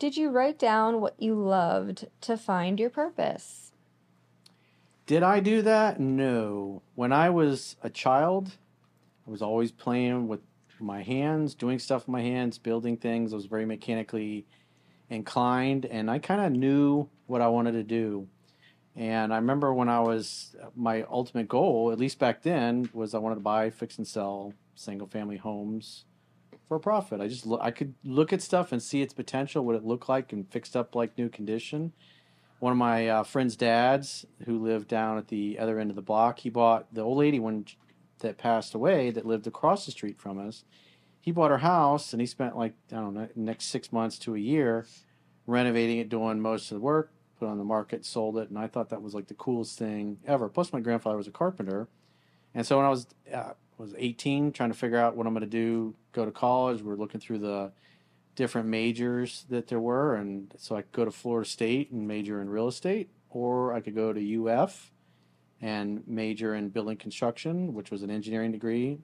Did you write down what you loved to find your purpose? Did I do that? No. When I was a child, I was always playing with my hands, doing stuff with my hands, building things. I was very mechanically inclined, and I kind of knew what I wanted to do. And I remember when I was, my ultimate goal, at least back then, was I wanted to buy, fix, and sell single family homes for a profit. I just look, I could look at stuff and see its potential, what it looked like, and fixed up like new condition. One of my uh, friend's dads, who lived down at the other end of the block, he bought the old lady when that passed away that lived across the street from us. He bought her house and he spent like I don't know next six months to a year renovating it, doing most of the work, put on the market, sold it, and I thought that was like the coolest thing ever. Plus, my grandfather was a carpenter, and so when I was uh, was 18, trying to figure out what I'm going to do, go to college. We are looking through the different majors that there were, and so I could go to Florida State and major in real estate, or I could go to UF and major in building construction, which was an engineering degree,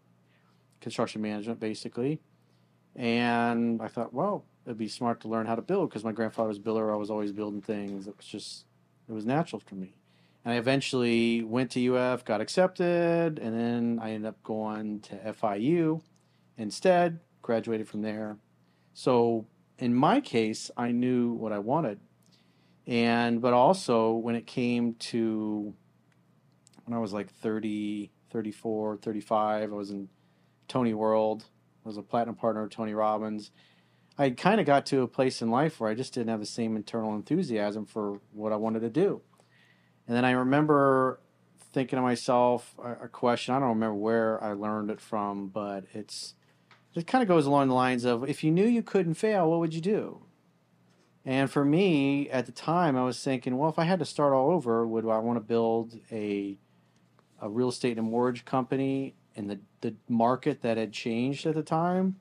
construction management basically. And I thought, well, it'd be smart to learn how to build because my grandfather was a builder. I was always building things. It was just, it was natural for me. And I eventually went to UF, got accepted, and then I ended up going to FIU instead, graduated from there. So in my case, I knew what I wanted. And, but also when it came to, when I was like 30, 34, 35, I was in Tony World. I was a platinum partner of Tony Robbins. I kind of got to a place in life where I just didn't have the same internal enthusiasm for what I wanted to do. And then I remember thinking to myself a, question. I don't remember where I learned it from, but it's it kind of goes along the lines of if you knew you couldn't fail, what would you do? And for me, at the time, I was thinking, well, if I had to start all over, would I want to build a a real estate and mortgage company in the, the market that had changed at the time,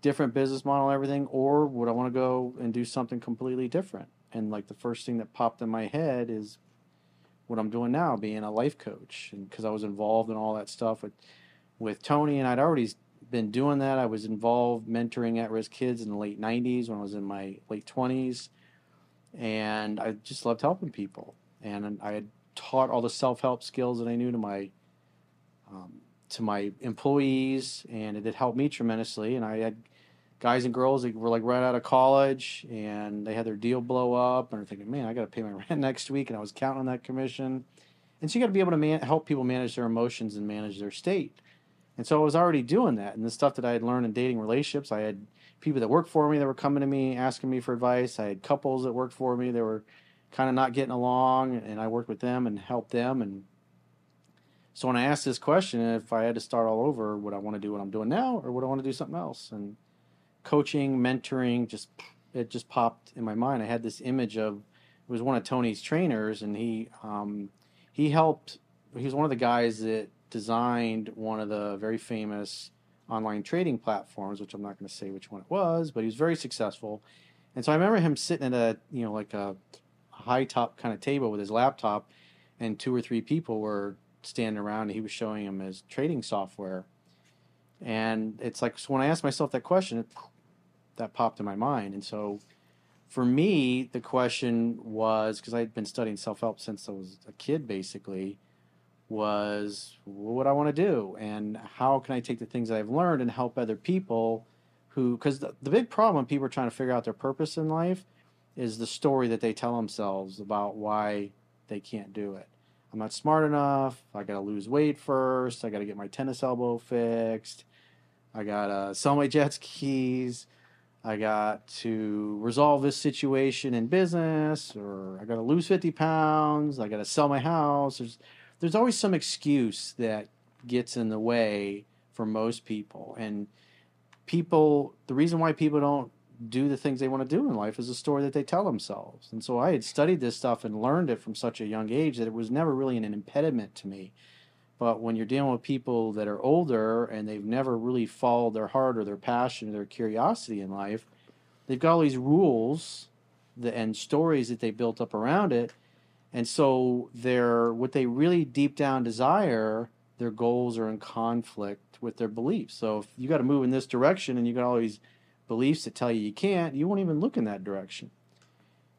different business model, everything, or would I want to go and do something completely different? And like the first thing that popped in my head is what I'm doing now, being a life coach, and because I was involved in all that stuff with with Tony, and I'd already been doing that. I was involved mentoring at-risk kids in the late '90s when I was in my late 20s, and I just loved helping people. And I had taught all the self-help skills that I knew to my um, to my employees, and it had helped me tremendously. And I had guys and girls that were like right out of college and they had their deal blow up and are thinking, man, I got to pay my rent next week, and I was counting on that commission. And so you got to be able to man- help people manage their emotions and manage their state. And so I was already doing that. And the stuff that I had learned in dating relationships, I had people that worked for me that were coming to me asking me for advice. I had couples that worked for me that were kind of not getting along, and I worked with them and helped them. And so when I asked this question, if I had to start all over, would I want to do what I'm doing now, or would I want to do something else? And coaching, mentoring, just it just popped in my mind. I had this image of it was one of Tony's trainers, and he um, he helped. He was one of the guys that designed one of the very famous online trading platforms, which I'm not going to say which one it was, but he was very successful. And so I remember him sitting at a you know like a high top kind of table with his laptop, and two or three people were standing around, and he was showing him his trading software. And it's like so when I asked myself that question, it, that popped in my mind. And so for me, the question was because I'd been studying self help since I was a kid, basically, was what would I want to do? And how can I take the things I've learned and help other people who, because the, the big problem when people are trying to figure out their purpose in life is the story that they tell themselves about why they can't do it. I'm not smart enough. I got to lose weight first. I got to get my tennis elbow fixed. I got to sell my jet skis. I got to resolve this situation in business, or I got to lose 50 pounds. I got to sell my house. There's, there's always some excuse that gets in the way for most people. And people, the reason why people don't do the things they want to do in life is a story that they tell themselves. And so I had studied this stuff and learned it from such a young age that it was never really an impediment to me. But when you're dealing with people that are older and they've never really followed their heart or their passion or their curiosity in life, they've got all these rules and stories that they built up around it. And so they're what they really deep down desire, their goals are in conflict with their beliefs. So if you got to move in this direction and you got all these beliefs that tell you you can't, you won't even look in that direction.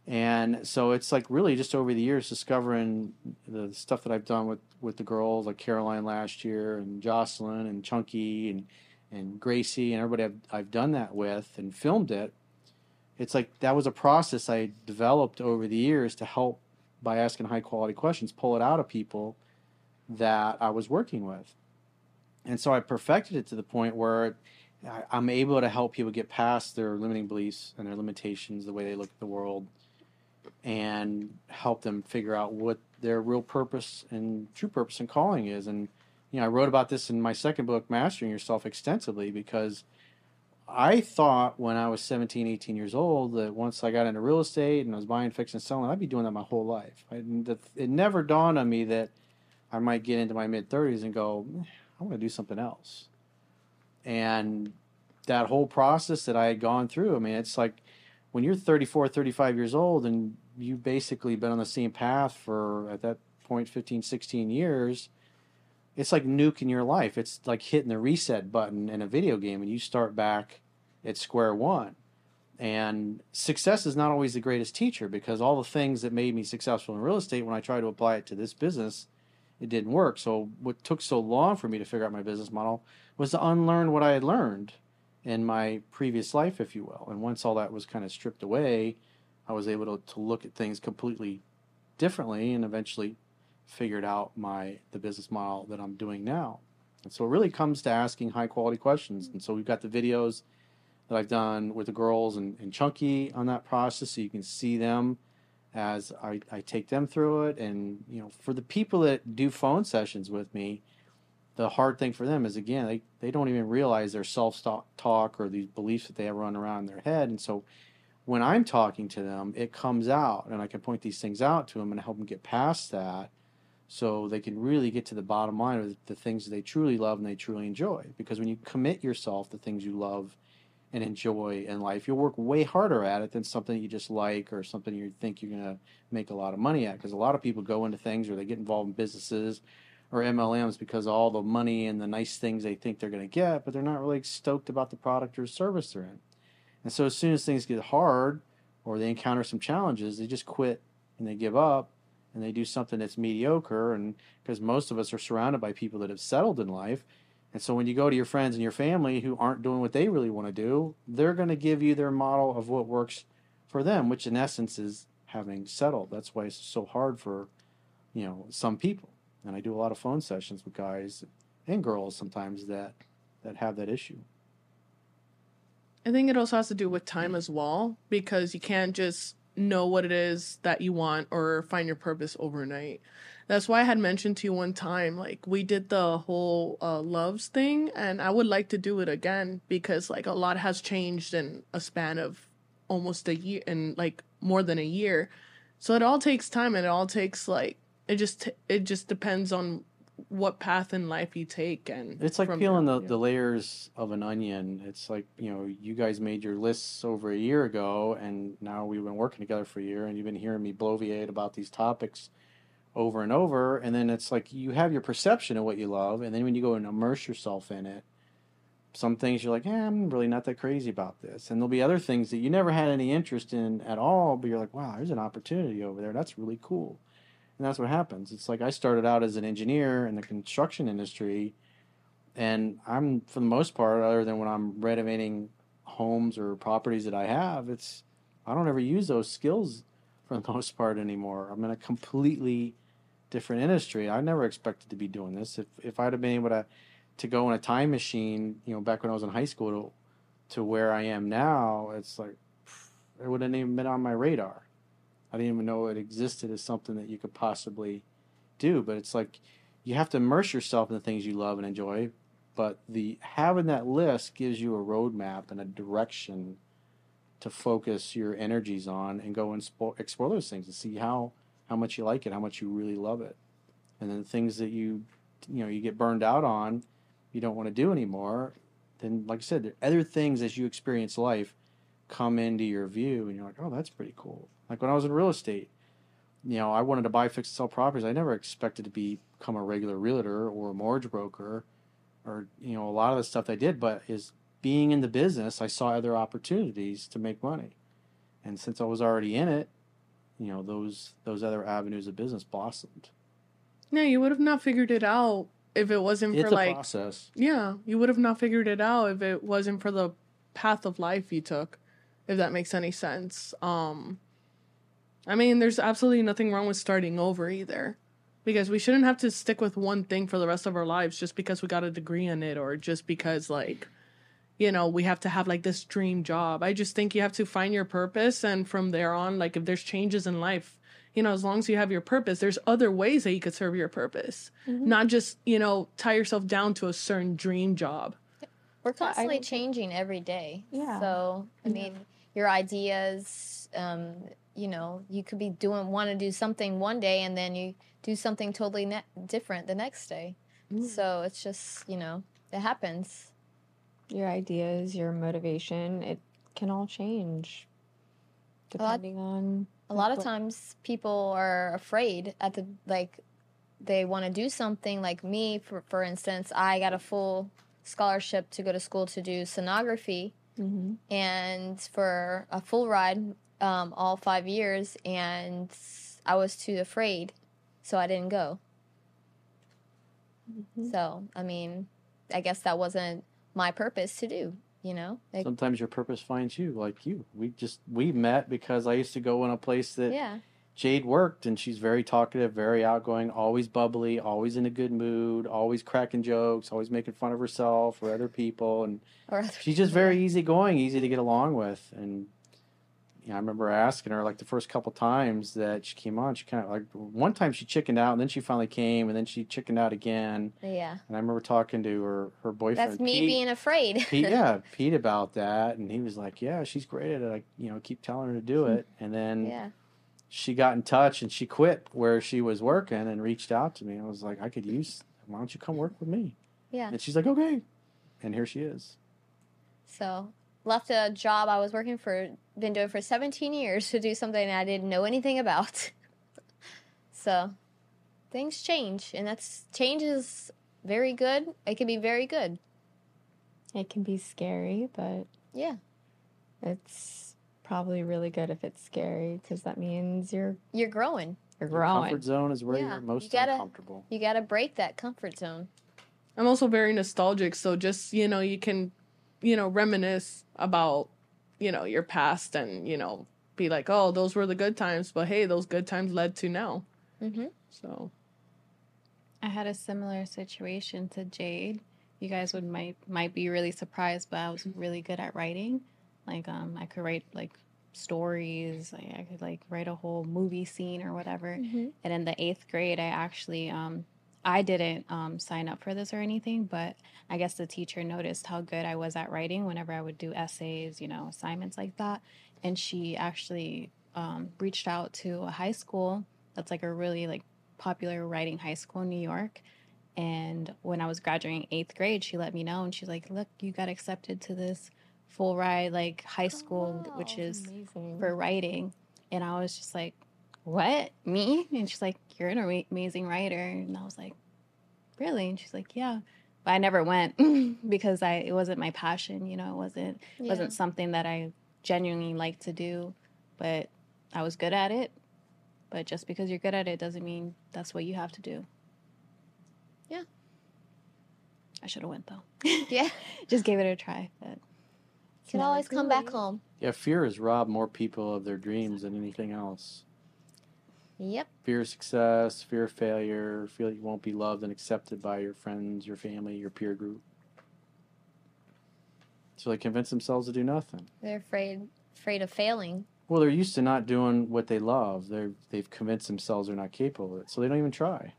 And so it's like really just over the years discovering the stuff that I've done with, with the girls, like Caroline last year, and Jocelyne, and Chunky, and and Gracie, and everybody I've, I've done that with and filmed it. It's like that was a process I developed over the years to help by asking high quality questions, pull it out of people that I was working with. And so I perfected it to the point where I'm able to help people get past their limiting beliefs and their limitations, the way they look at the world, and help them figure out what their real purpose and true purpose and calling is. And you know, I wrote about this in my second book, Mastering Yourself, extensively because I thought when I was 17, 18 years old that once I got into real estate and I was buying, fixing, selling, I'd be doing that my whole life. I, it never dawned on me that I might get into my mid 30s and go, I want to do something else. And that whole process that I had gone through, I mean, it's like when you're 34, 35 years old and you've basically been on the same path for, at that point, 15, 16 years, it's like nuking your life. It's like hitting the reset button in a video game and you start back at square one. And success is not always the greatest teacher because all the things that made me successful in real estate, when I try to apply it to this business, it didn't work. So what took so long for me to figure out my business model was to unlearn what I had learned in my previous life, if you will. And once all that was kind of stripped away, I was able to, to look at things completely differently and eventually figured out my the business model that I'm doing now. And so it really comes to asking high quality questions. And so we've got the videos that I've done with the girls and, and Chunky on that process so you can see them as I, I take them through it. And, you know, for the people that do phone sessions with me, the hard thing for them is again, they, they don't even realize their self talk or these beliefs that they have run around in their head. And so when I'm talking to them, it comes out and I can point these things out to them and help them get past that so they can really get to the bottom line of the things they truly love and they truly enjoy. Because when you commit yourself to things you love and enjoy in life, you'll work way harder at it than something you just like or something you think you're going to make a lot of money at. Because a lot of people go into things or they get involved in businesses or MLMs because of all the money and the nice things they think they're going to get, but they're not really stoked about the product or service they're in. And so as soon as things get hard or they encounter some challenges, they just quit and they give up and they do something that's mediocre. And because most of us are surrounded by people that have settled in life and so when you go to your friends and your family who aren't doing what they really want to do, they're going to give you their model of what works for them, which in essence is having settled. That's why it's so hard for, you know, some people. And I do a lot of phone sessions with guys and girls sometimes that that have that issue. I think it also has to do with time as well because you can't just know what it is that you want or find your purpose overnight. That's why I had mentioned to you one time, like we did the whole uh, loves thing, and I would like to do it again because like a lot has changed in a span of almost a year, and like more than a year. So it all takes time, and it all takes like it just it just depends on what path in life you take and it's like peeling the, yeah. the layers of an onion. It's like you know you guys made your lists over a year ago and now we've been working together for a year and you've been hearing me bloviate about these topics over and over. And then it's like you have your perception of what you love and then when you go and immerse yourself in it some things you're like eh, i'm really not that crazy about this. And there'll be other things that you never had any interest in at all but you're like wow there's an opportunity over there. That's really cool and that's what happens it's like i started out as an engineer in the construction industry and i'm for the most part other than when i'm renovating homes or properties that I have, it's I don't ever use those skills for the most part anymore. I'm in a completely different industry. I never expected to be doing this. If if I'd have been able to to go in a time machine, you know, back when I was in high school to, to where I am now, it's like it wouldn't even been on my radar. I didn't even know it existed as something that you could possibly do. But it's like you have to immerse yourself in the things you love and enjoy. But the having that list gives you a roadmap and a direction to focus your energies on and go and spo- explore those things and see how how much you like it, how much you really love it, and then things that you you know you get burned out on, you don't want to do anymore. Then, like I said, other things as you experience life come into your view, and you're like, oh, that's pretty cool. Like when I was in real estate, you know, I wanted to buy fix and sell properties. I never expected to be, become a regular realtor or a mortgage broker, or you know, a lot of the stuff I did. But is being in the business, I saw other opportunities to make money, and since I was already in it, you know, those those other avenues of business blossomed. Yeah, you would have not figured it out if it wasn't It's for a like process. yeah, you would have not figured it out if it wasn't for the path of life you took, if that makes any sense. Um I mean, there's absolutely nothing wrong with starting over either. Because we shouldn't have to stick with one thing for the rest of our lives just because we got a degree in it or just because like you know, we have to have like this dream job. I just think you have to find your purpose and from there on like if there's changes in life, you know, as long as you have your purpose, there's other ways that you could serve your purpose. Not just, you know, tie yourself down to a certain dream job. We're constantly changing every day. Yeah. So I mean, your ideas, um, you know, you could be doing want to do something one day, and then you do something totally ne- different the next day. So it's just you know, it happens. Your ideas, your motivation, it can all change lot- depending on A lot of times, people are afraid at the like, they want to do something. Like me, for for instance, I got a full scholarship to go to school to do sonography. Mhm. and for a full ride um, all five years and i was too afraid so i didn't go so i mean i guess that wasn't my purpose to do you know like, Sometimes your purpose finds you, like you. We just we met because I used to go in a place that yeah Jade worked, and she's very talkative, very outgoing, always bubbly, always in a good mood, always cracking jokes, always making fun of herself or other people, and or she's just very easygoing, easy to get along with. And you know, I remember asking her like the first couple times that she came on, she kind of like one time she chickened out, and then she finally came, and then she chickened out again. yeah And I remember talking to her her boyfriend. that's me Pete. being afraid Pete, yeah, Pete about that, and he was like, "Yeah, she's great at it. I, you know, keep telling her to do it." And then yeah she got in touch and she quit where she was working and reached out to me. I was like, "I could use. Why don't you come work with me?" yeah And she's like, "Okay," and here she is. so left a job. I was working for been doing for 17 years to do something i didn't know anything about. So things change and that's change is very good. It can be very good. It can be scary, but yeah. it's probably really good if it's scary because that means you're you're growing. You're Your growing. comfort zone is where Yeah, you're you most gotta- uncomfortable. you got to break that comfort zone. I'm also very nostalgic, so just, you know, you can, you know, reminisce about, you know, your past and, you know, be like, oh, those were the good times, but hey, those good times led to now. mm-hmm. So, I had a similar situation to Jade. You guys would might might be really surprised, but I was really good at writing. Like um I could write like stories, like I could like write a whole movie scene or whatever. Mhm. And in the 8th grade, I actually um I didn't um, sign up for this or anything, but I guess the teacher noticed how good I was at writing whenever I would do essays, you know, assignments like that. And she actually um, reached out to a high school that's like a really like popular writing high school in New York. And when I was graduating eighth grade, she let me know and she's like, look, you got accepted to this full ride like high school, which wow. is Amazing. for writing. And I was just like, what? Me? And she's like, you're an amazing writer. And I was like, really? And she's like, yeah. But I never went because I it wasn't my passion, you know, it wasn't Yeah. wasn't something that I genuinely like to do, but I was good at it. But just because you're good at it doesn't mean that's what you have to do. Yeah. I should have went though. yeah just gave it a try, but You can always come back home. Yeah, fear has robbed more people of their dreams than anything else. Yep. Fear of success, fear of failure, feel you won't be loved and accepted by your friends, your family, your peer group. So they convince themselves to do nothing. They're afraid afraid of failing. Well, they're used to not doing what they love. They're they've convinced themselves they're not capable of it, so they don't even try.